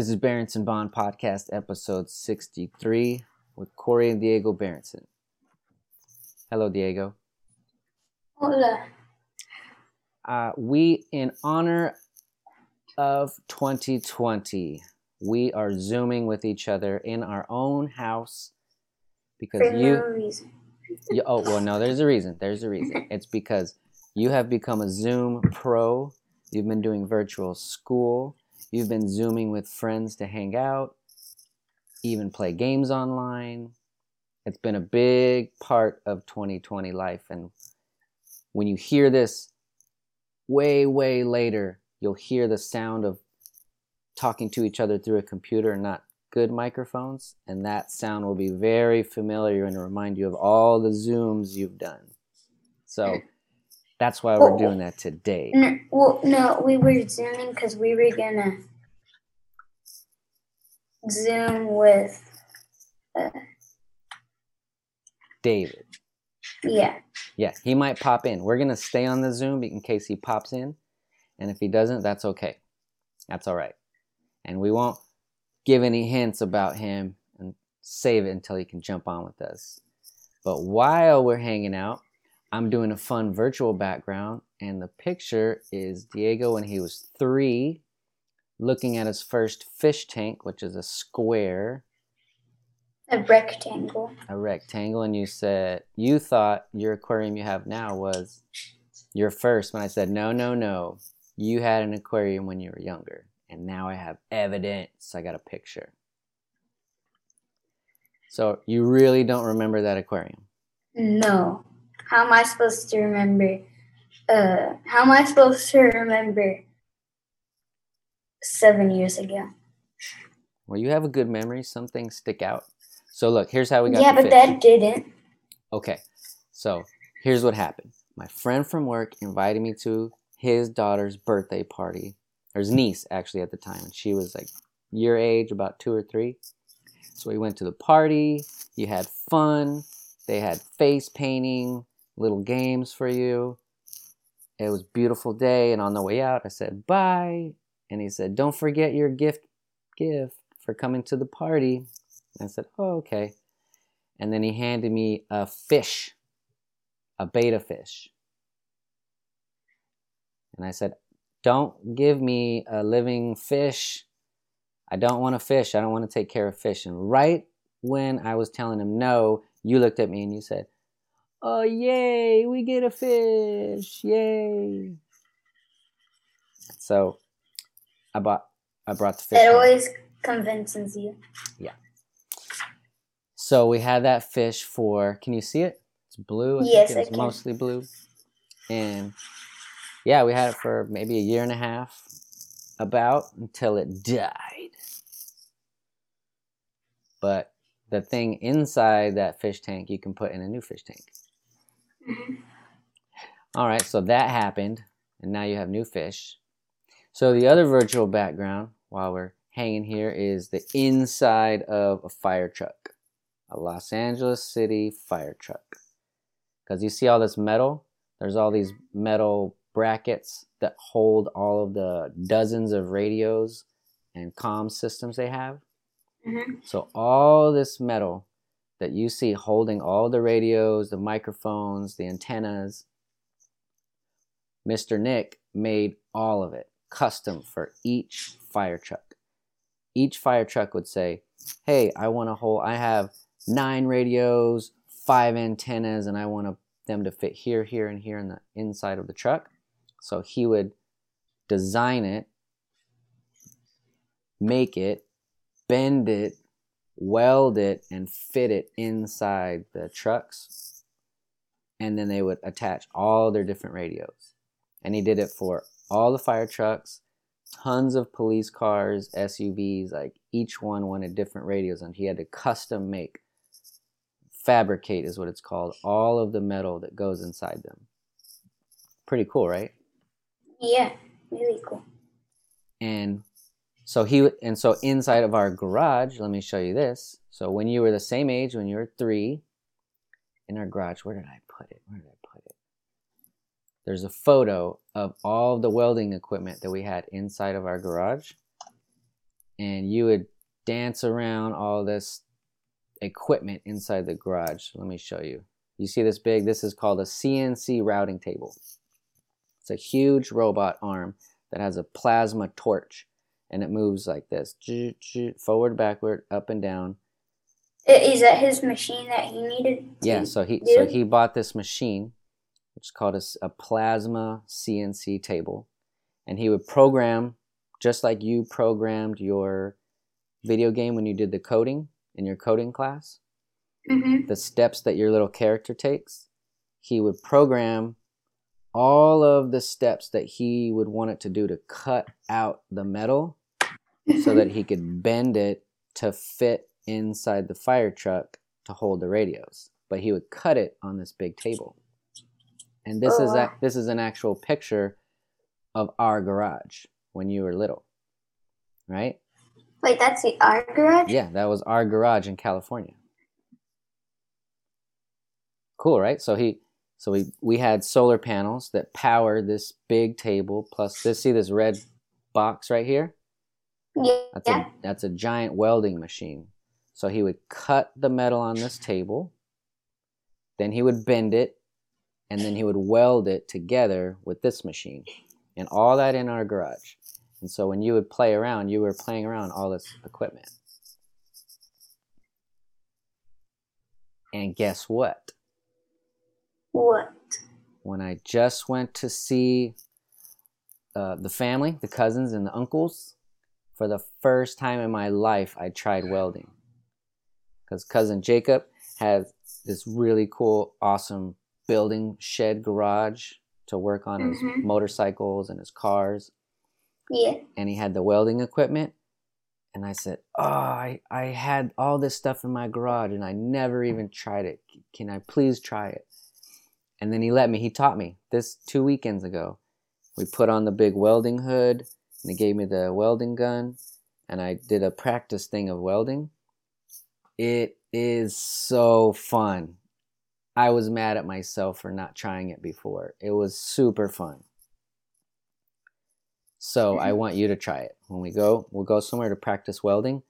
This is Berenson Bond Podcast, episode 63, with Corey and Diego Berenson. Hello, Diego. Hola. Uh, we, in honor of 2020, we are Zooming with each other in our own house because For you, no reason. you. Oh, well, no, there's a reason. There's a reason. It's because you have become a Zoom pro. You've been doing virtual school. You've been Zooming with friends to hang out, even play games online. It's been a big part of 2020 life. And when you hear this way, way later, you'll hear the sound of talking to each other through a computer and not good microphones. And that sound will be very familiar and remind you of all the Zooms you've done. So that's why we're doing that today. No, well, no, we were zooming because we were gonna zoom with. Uh, David. yeah. Yeah, he might pop in. We're going to stay on the Zoom in case he pops in. And if he doesn't, that's okay. That's all right. And we won't give any hints about him and save it until he can jump on with us. But while we're hanging out, I'm doing a fun virtual background. And the picture is Diego when he was three, looking at his first fish tank, which is a square A rectangle. a rectangle and you said you thought your aquarium you have now was your first when I said no no no you had an aquarium when you were younger and now I have evidence I got a picture so you really don't remember that aquarium No. How am I supposed to remember? Uh, how am I supposed to remember seven years ago? well you have a good memory some things stick out so look here's how we got yeah, but fish. that didn't. Okay, so here's what happened. My friend from work invited me to his daughter's birthday party, or his niece actually at the time, and she was like your age, about two or three. So we went to the party. You had fun. They had face painting, little games for you. It was beautiful day, and on the way out, I said bye, and he said, "Don't forget your gift, gift for coming to the party." I said, "Oh, okay." and then he handed me a fish, a betta fish. And I said, Don't give me a living fish. I don't want a fish. I don't want to take care of fish. And right when I was telling him no, you looked at me and you said, Oh, yay, we get a fish. Yay. So I bought I brought the fish. It home. always convinces you. Yeah. So we had that fish for. Can you see it? It's blue. I Yes, think I it's mostly blue. And yeah, we had it for maybe a year and a half, about until it died. But the thing inside that fish tank, you can put in a new fish tank. Mhm. All right, so that happened, and now you have new fish. So the other virtual background, while we're hanging here, is the inside of a fire truck, a Los Angeles City fire truck. Because you see all this metal, there's all these metal brackets that hold all of the dozens of radios and comm systems they have. Mhm. So all this metal that you see holding all the radios, the microphones, the antennas, Mr. Nick made all of it custom for each fire truck. Each fire truck would say, "Hey, I want a hold I have 9 radios, 5 antennas and I want to, them to fit here, here and here in the inside of the truck." So he would design it, make it, bend it, weld it, and fit it inside the trucks. And then they would attach all their different radios. And he did it for all the fire trucks, tons of police cars, SUVs, like each one wanted different radios, and he had to custom make, fabricate is what it's called, all of the metal that goes inside them. Pretty cool, right? Yeah, really cool. and so he and so inside of our garage let me show you this so when you were the same age when you were three in our garage where did i put it where did i put it there's a photo of all the welding equipment that we had inside of our garage and you would dance around all this equipment inside the garage. Let me show you. You see this big? This is called a CNC routing table. It's a huge robot arm that has a plasma torch and it moves like this forward, backward, up and down. Is that his machine that he needed? yeah, so he do? so he bought this machine, which is called a, a plasma CNC table, and he would program just like you programmed your video game when you did the coding in your coding class. Mm-hmm. The steps that your little character takes, he would program all of the steps that he would want it to do to cut out the metal so that he could bend it to fit inside the fire truck to hold the radios. But he would cut it on this big table. And this oh, is a, oh, this is an actual picture of our garage when you were little. Right? Wait, that's the our garage? Yeah, that was our garage in California. Cool, right? So he so we we had solar panels that power this big table plus this see this red box right here? Yeah. That's a that's a giant welding machine. So he would cut the metal on this table, then he would bend it, and then he would weld it together with this machine. And all that in our garage. And so when you would play around, you were playing around all this equipment. And guess what? What? When I just went to see uh, the family, the cousins and the uncles, for the first time in my life, I tried welding. Because cousin Jacob has this really cool, awesome building shed garage to work on mm-hmm. his motorcycles and his cars. Yeah. And he had the welding equipment. And I said, Oh, I, I had all this stuff in my garage and I never even tried it. Can I please try it? And then he let me, he taught me this two weekends ago. We put on the big welding hood and he gave me the welding gun and I did a practice thing of welding. It is so fun. I was mad at myself for not trying it before. It was super fun. So I mm-hmm. want you to try it. When we go, we'll go somewhere to practice welding.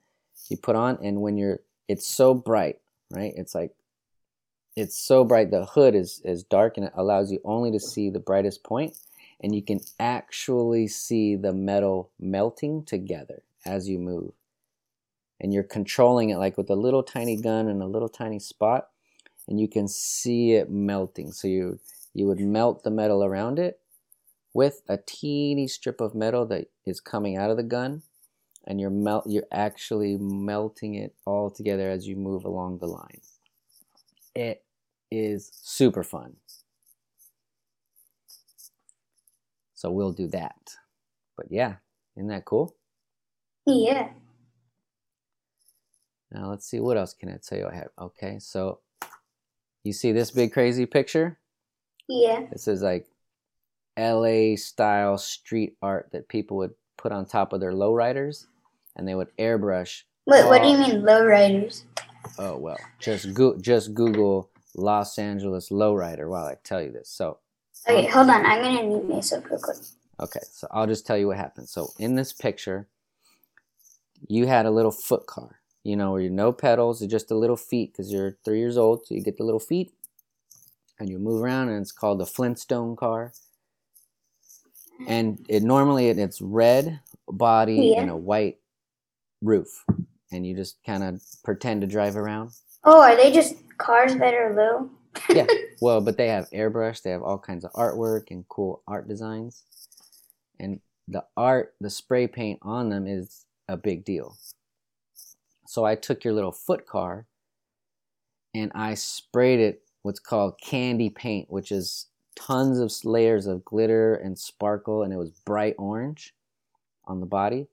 You put on, and when you're, it's so bright, right? It's like, it's so bright. The hood is is dark, and it allows you only to see the brightest point and you can actually see the metal melting together as you move. And you're controlling it like with a little tiny gun and a little tiny spot, and you can see it melting. So you you would melt the metal around it with a teeny strip of metal that is coming out of the gun, and you're melt you're actually melting it all together as you move along the line. It is super fun. So we'll do that. But yeah, isn't that cool? Yeah. Now let's see what else can I tell you I have. Okay, so you see this big crazy picture? Yeah. This is like LA style street art that people would put on top of their lowriders and they would airbrush. Wait, what do you mean lowriders? Oh well, just go just Google Los Angeles lowrider while I tell you this. So Okay, hold on. I'm gonna mute myself real quick. Okay, so I'll just tell you what happened. So in this picture, you had a little foot car. You know, where you no pedals, it's just the little feet because you're three years old. So you get the little feet, and you move around, and it's called the Flintstone car. And it normally it, it's red body yeah. and a white roof, and you just kind of pretend to drive around. Oh, are they just cars that are little? Yeah. Well, but they have airbrush. They have all kinds of artwork and cool art designs. And the art, the spray paint on them is a big deal. So I took your little foot car and I sprayed it what's called candy paint, which is tons of layers of glitter and sparkle, and it was bright orange on the body.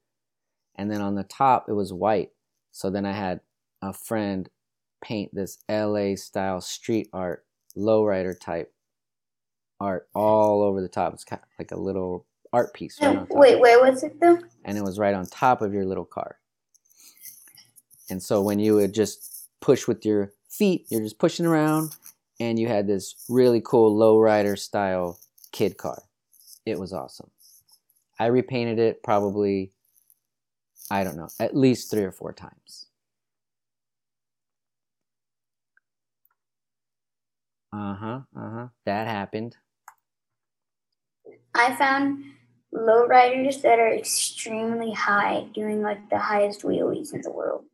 And then on the top, it was white. So then I had a friend paint this LA style street art, lowrider type art all over the top. It's kind of like a little art piece. Right wait, where was it though? And it was right on top of your little car. And so when you would just push with your feet, you're just pushing around, and you had this really cool lowrider style kid car. It was awesome. I repainted it probably I don't know, at least three or four times. Uh huh. Uh huh. That happened. I found lowriders that are extremely high, doing like the highest wheelies in the world.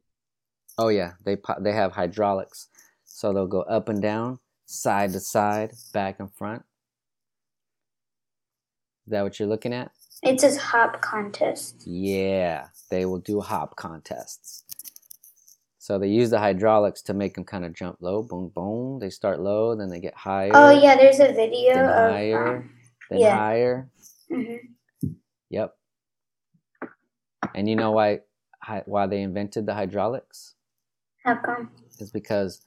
Oh yeah, they they have hydraulics, so they'll go up and down, side to side, back and front. Is that what you're looking at? It says hop contest. Yeah, they will do hop contests. So they use the hydraulics to make them kind of jump low, boom, boom. They start low, then they get higher. Oh yeah, there's a video then of higher, um, then yeah. higher. mhm. Yep. And you know why why they invented the hydraulics? how come? Is because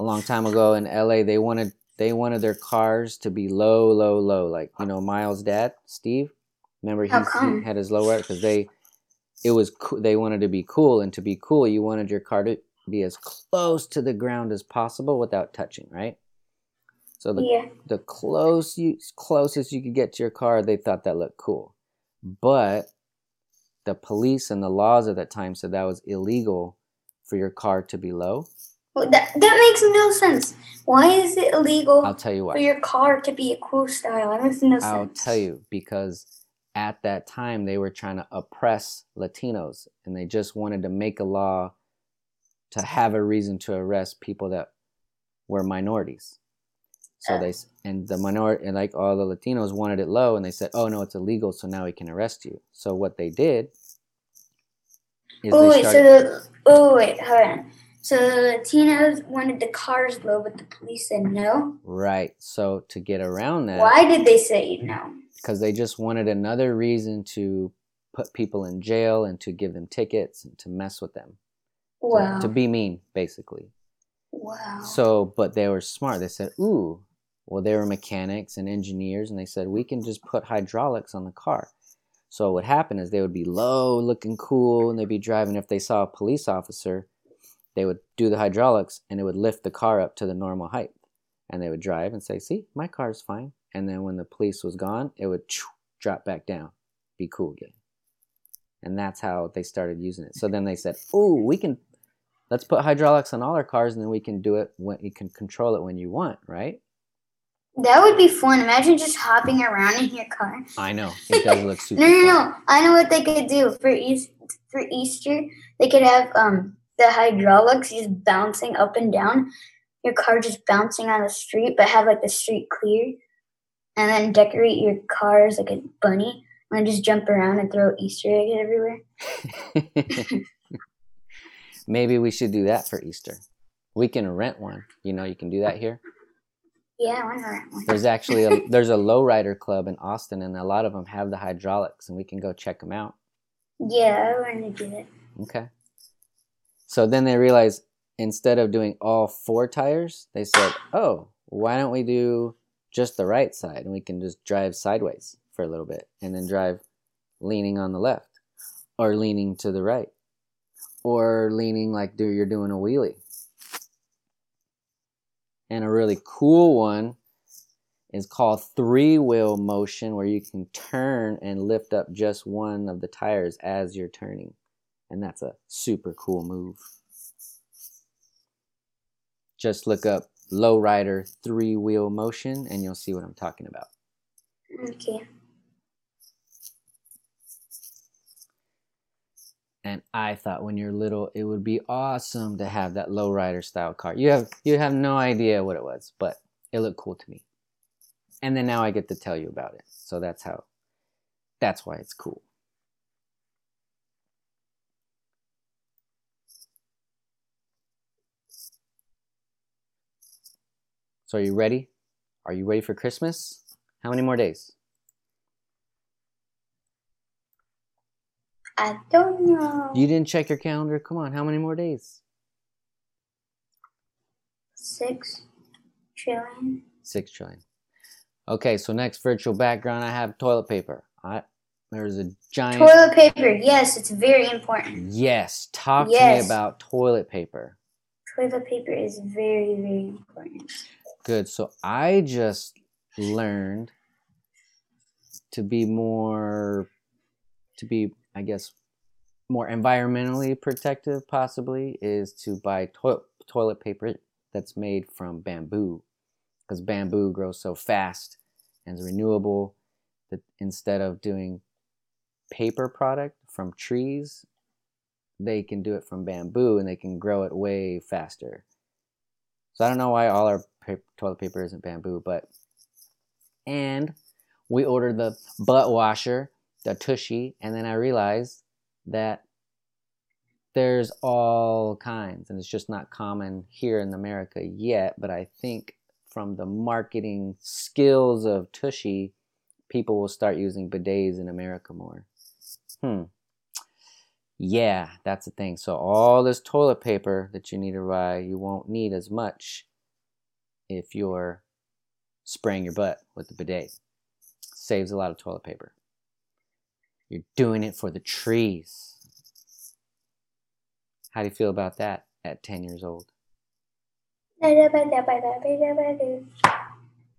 a long time ago in LA they wanted they wanted their cars to be low, low, low. Like you know Miles' dad, Steve. Remember How he had his low lower because they it was coo- they wanted to be cool and to be cool you wanted your car to be as close to the ground as possible without touching, right? So the Yeah. the close you closest you could get to your car, they thought that looked cool. But the police and the laws at that time said that was illegal for your car to be low. Well, that that makes no sense. Why is it illegal I'll tell you why for your car to be a cool style? That makes no sense. I'll tell you because at that time they were trying to oppress Latinos and they just wanted to make a law to have a reason to arrest people that were minorities. So they and the minority and like all the Latinos wanted it low and they said, "Oh no, it's illegal, so now we can arrest you." So what they did is Oh wait, so the oh wait, hold on. So the Latinos wanted the cars low, but the police said no. right. So to get around that Why did they say no? Because they just wanted another reason to put people in jail and to give them tickets and to mess with them. to- Wow. to be mean basically. wow. So, but they were smart. They said, "Ooh, well, they were mechanics and engineers, and they said we can just put hydraulics on the car." So, what happened is they would be low, looking cool, and they'd be driving. If they saw a police officer, they would do the hydraulics, and it would lift the car up to the normal height, and they would drive and say, "See, my car's fine." And then when the police was gone, it would drop back down, be cool again, and that's how they started using it. So then they said, "Ooh, we can." Let's put hydraulics on all our cars, and then we can do it when you can control it when you want, right? That would be fun. Imagine just hopping around in your car. I know it does look super. No, no, fun. no. I know what they could do for East for Easter. They could have um the hydraulics just bouncing up and down. Your car just bouncing on the street, but have like the street clear, and then decorate your cars like a bunny, and then just jump around and throw Easter eggs everywhere. Maybe we should do that for Easter. We can rent one. You know, you can do that here. Yeah, why not? There's actually a there's a lowrider club in Austin, and a lot of them have the hydraulics, and we can go check them out. Yeah, I want to do that. Okay. So then they realized instead of doing all four tires, they said, "Oh, why don't we do just the right side, and we can just drive sideways for a little bit, and then drive leaning on the left, or leaning to the right, or leaning like you're doing a wheelie." And a really cool one is called three wheel motion, where you can turn and lift up just one of the tires as you're turning. And that's a super cool move. Just look up lowrider three wheel motion and you'll see what I'm talking about. Okay. And I thought when you're little, it would be awesome to have that lowrider style car. You have you have no idea what it was, but it looked cool to me. And then now I get to tell you about it. So that's how that's why it's cool. So are you ready? Are you ready for Christmas? How many more days? I don't know. You didn't check your calendar? Come on, how many more days? Six trillion. Six trillion. Okay, so next virtual background, I have toilet paper. I, there's a giant. Toilet paper. Yes, it's very important. Yes, talk to me about toilet paper. Toilet paper is very, very important. Good. So I just learned to be more, to be, I guess, more environmentally protective possibly is to buy to- toilet paper that's made from bamboo because bamboo grows so fast and is renewable that instead of doing paper product from trees they can do it from bamboo and they can grow it way faster so i don't know why all our toilet paper isn't bamboo but and we ordered the butt washer the tushy and then i realized that there's all kinds and it's just not common here in america yet but i think from the marketing skills of tushy people will start using bidets in america more. Hmm yeah that's the thing so all this toilet paper that you need to buy you won't need as much if you're spraying your butt with the bidet saves a lot of toilet paper you're doing it for the trees. How do you feel about that at 10 years old?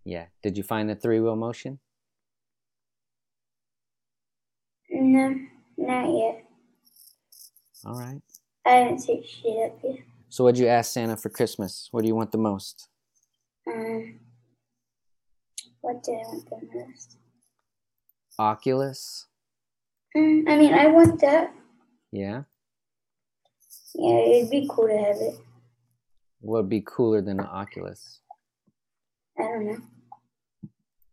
Yeah. Did you find the three wheel motion? No, not yet. All right. I haven't searched it up yet. So, what'd you ask Santa for Christmas? What do you want the most? Um, what do I want the most? Oculus? Mm, I mean, I want that. Yeah. Yeah, it'd be cool to have it. What would be cooler than an Oculus? I don't know.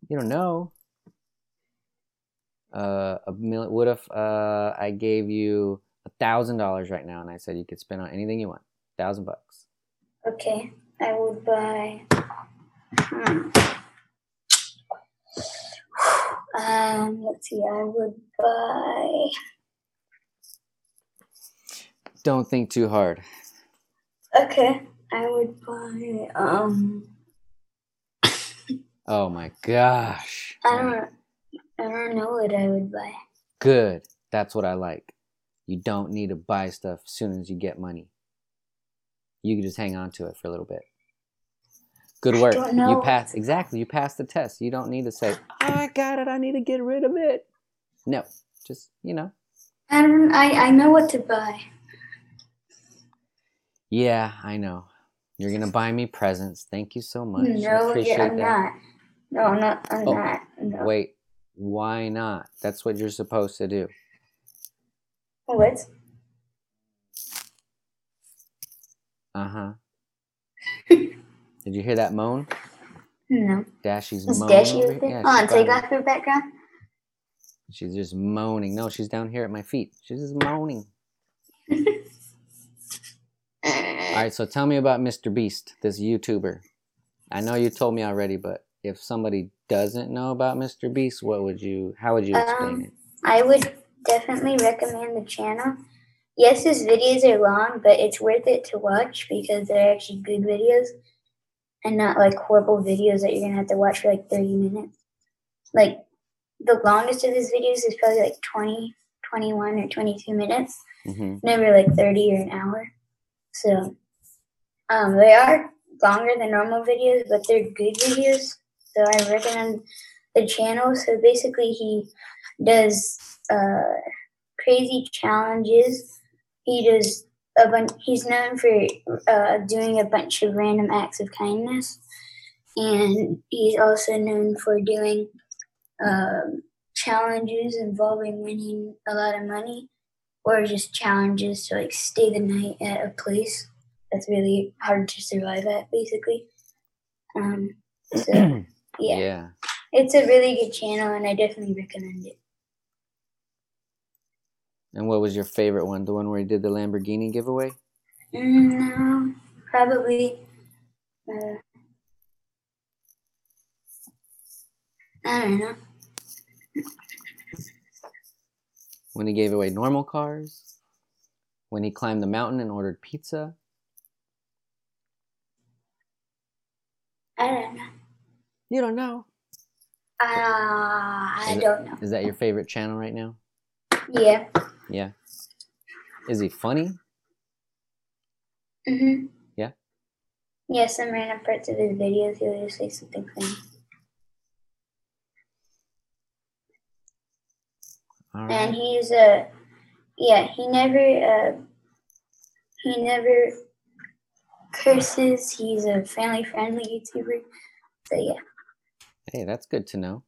You don't know. Uh, a million. What if uh, I gave you a thousand dollars right now, and I said you could spend on anything you want, thousand bucks. Okay, I would buy. Hmm. Um, let's see. I would buy. Don't think too hard. Okay, I would buy. Um, Oh my gosh. I don't. I don't know what I would buy. Good. That's what I like. You don't need to buy stuff as soon as you get money. You can just hang on to it for a little bit. Good work. You pass exactly. You passed the test. You don't need to say, ah, "I got it. I need to get rid of it." No, just you know. I don't. I I know what to buy. Yeah, I know. You're gonna buy me presents. Thank you so much. No, yeah, I'm that. not. No, I'm not. I'm Oh, not. No. Wait, why not? That's what you're supposed to do. What? Uh huh. Did you hear that moan? No. Dashy's Is moaning. Dashi over here? Yeah, Hold on, take off your background. She's just moaning. No, she's down here at my feet. She's just moaning. All right, so tell me about Mr. Beast, this YouTuber. I know you told me already, but if somebody doesn't know about Mr. Beast, what would you? How would you explain Um, it? I would definitely recommend the channel. Yes, his videos are long, but it's worth it to watch because they're actually good videos and not like horrible videos that you're gonna have to watch for like 30 minutes. Like the longest of his videos is probably like 20, 21, or 22 minutes, hmm never like 30 or an hour. So um, they are longer than normal videos, but they're good videos. So I recommend the channel. So basically, he does uh, crazy challenges. He does a bunch. He's known for uh, doing a bunch of random acts of kindness, and he's also known for doing um, challenges involving winning a lot of money, or just challenges to like stay the night at a place that's really hard to survive at, basically. Um, so yeah. yeah. It's a really good channel, and I definitely recommend it. And what was your favorite one? The one where he did the Lamborghini giveaway? Mm, No, probably. Uh, I don't know. When he gave away normal cars? When he climbed the mountain and ordered pizza? I don't know. You don't know. Uh, I don't know. Is that your favorite channel right now? Yeah. Yeah. Is he funny? Mhm. Yeah? Yeah. Some random parts of his videos, he'll just say something funny. All And he's a yeah, he never uh, he never curses. He's a family friendly YouTuber. So yeah. Hey, that's good to know.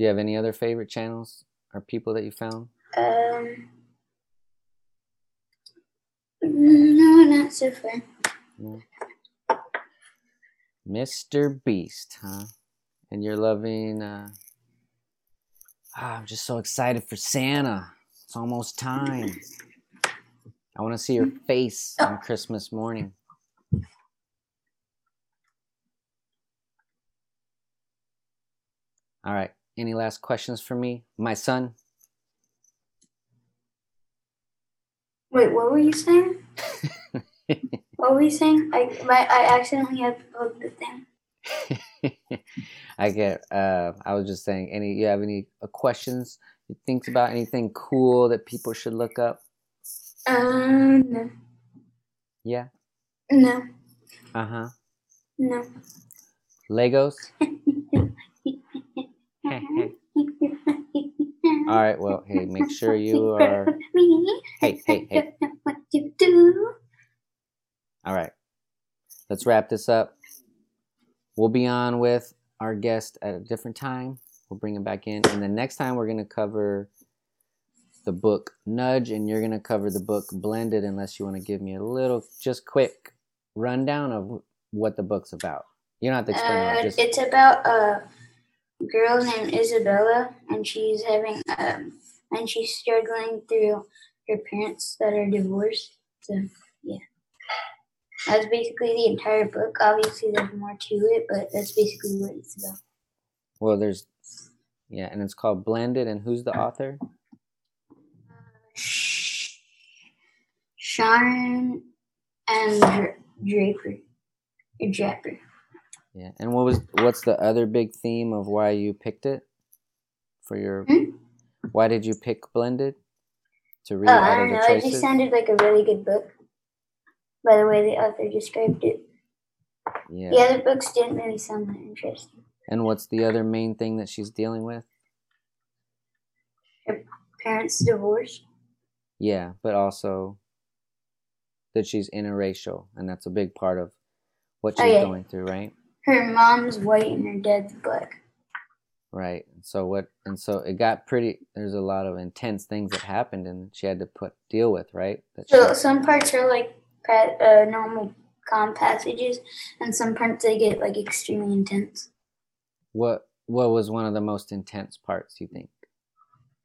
Do you have any other favorite channels or people that you found? Um. No, not so far. No. Mr. Beast, huh? And you're loving. Uh... Ah, I'm just so excited for Santa. It's almost time. I want to see your face on Christmas morning. All right. Any last questions for me, my son? Wait, what were you saying? what were you saying? I my, I accidentally uploaded the thing. I get. Uh, I was just saying. Any? You have any uh, questions? You think about anything cool that people should look up? Um, no, Yeah. no, Uh huh. no. Legos. All right. Well, hey, make sure you are. Hey, hey, hey. What you do? All right. Let's wrap this up. We'll be on with our guest at a different time. We'll bring him back in. And the next time we're going to cover the book Nudge and you're going to cover the book Blended unless you want to give me a little just quick rundown of what the book's about. You don't have to explain. Uh, all, Just it's about a girl named Isabella, and she's having um, and she's struggling through her parents that are divorced. So yeah, that's basically the entire book. Obviously, there's more to it, but that's basically what it's about. well, there's yeah, and it's called Blended. And who's the author? Sharon M. Draper, Draper. Yeah. And what was what's the other big theme of why you picked it for your? Hmm? Why did you pick Blended? To read Oh, I don't know. It just sounded like a really good book. By the way the author described it. Yeah. The other books didn't really sound that interesting. And what's the other main thing that she's dealing with? Her parents divorce. Yeah, but also that she's interracial, and that's a big part of what Oh, she's yeah. going through, right? Her mom's white and her dad's black. Right. So what? And so it got pretty. There's a lot of intense things that happened, and she had to put deal with, right? That So some parts are like uh, normal calm passages, and some parts they get like extremely intense. what What was one of the most intense parts? You think?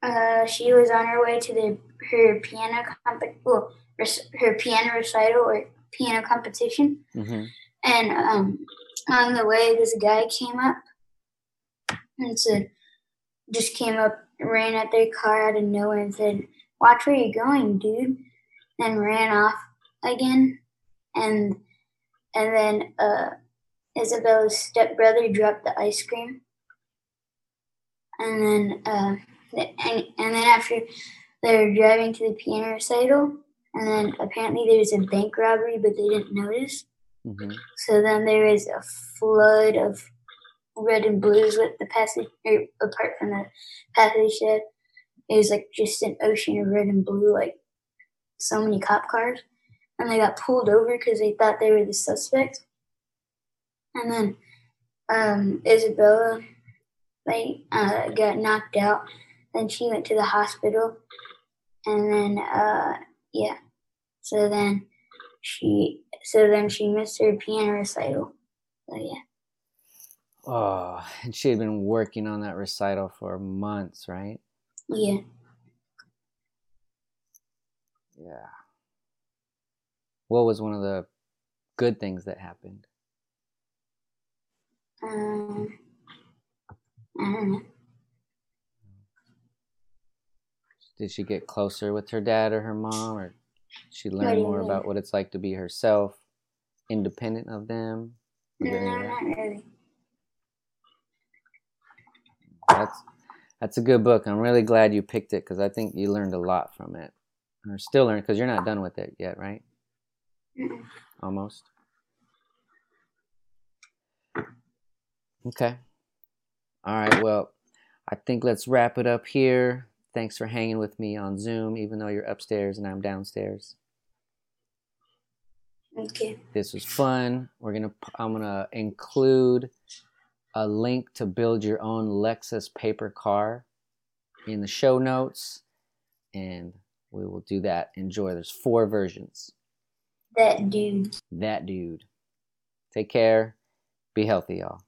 Uh, she was on her way to the her piano comp- well, her piano recital or piano competition, Mm-hmm. and um, on the way, this guy came up and said, just came up, ran at their car out of nowhere, and said, "Watch where you're going, dude," and ran off again, and and then uh, Isabella's stepbrother dropped the ice cream, and then uh, and, and then after they were driving to the piano recital, and then apparently there was a bank robbery, but they didn't notice. Mm-hmm. So then there is a flood of red and blues with the passage, or apart from the passage shed, it was like just an ocean of red and blue, like so many cop cars. And they got pulled over because they thought they were the suspects. And then um, Isabella, they uh, got knocked out. Then she went to the hospital. And then, uh, yeah. So then she so then she missed her piano recital. So yeah. Oh, and she had been working on that recital for months, right? Yeah. Yeah. What was one of the good things that happened? Um I don't know. Did she get closer with her dad or her mom, or she do learn more mean? about what it's like to be herself, independent of them? No, Was any of that? not really. That's that's a good book. I'm really glad you picked it because I think you learned a lot from it, or still learn because you're not done with it yet, right? Mm-mm. Almost. Okay. All right. Well, I think let's wrap it up here. Thanks for hanging with me on Zoom, even though you're upstairs and I'm downstairs. Okay. This was fun. We're gonna I'm gonna include a link to build your own Lexus paper car in the show notes, and we will do that. Enjoy. There's four versions. That dude. That dude. Take care. Be healthy, y'all.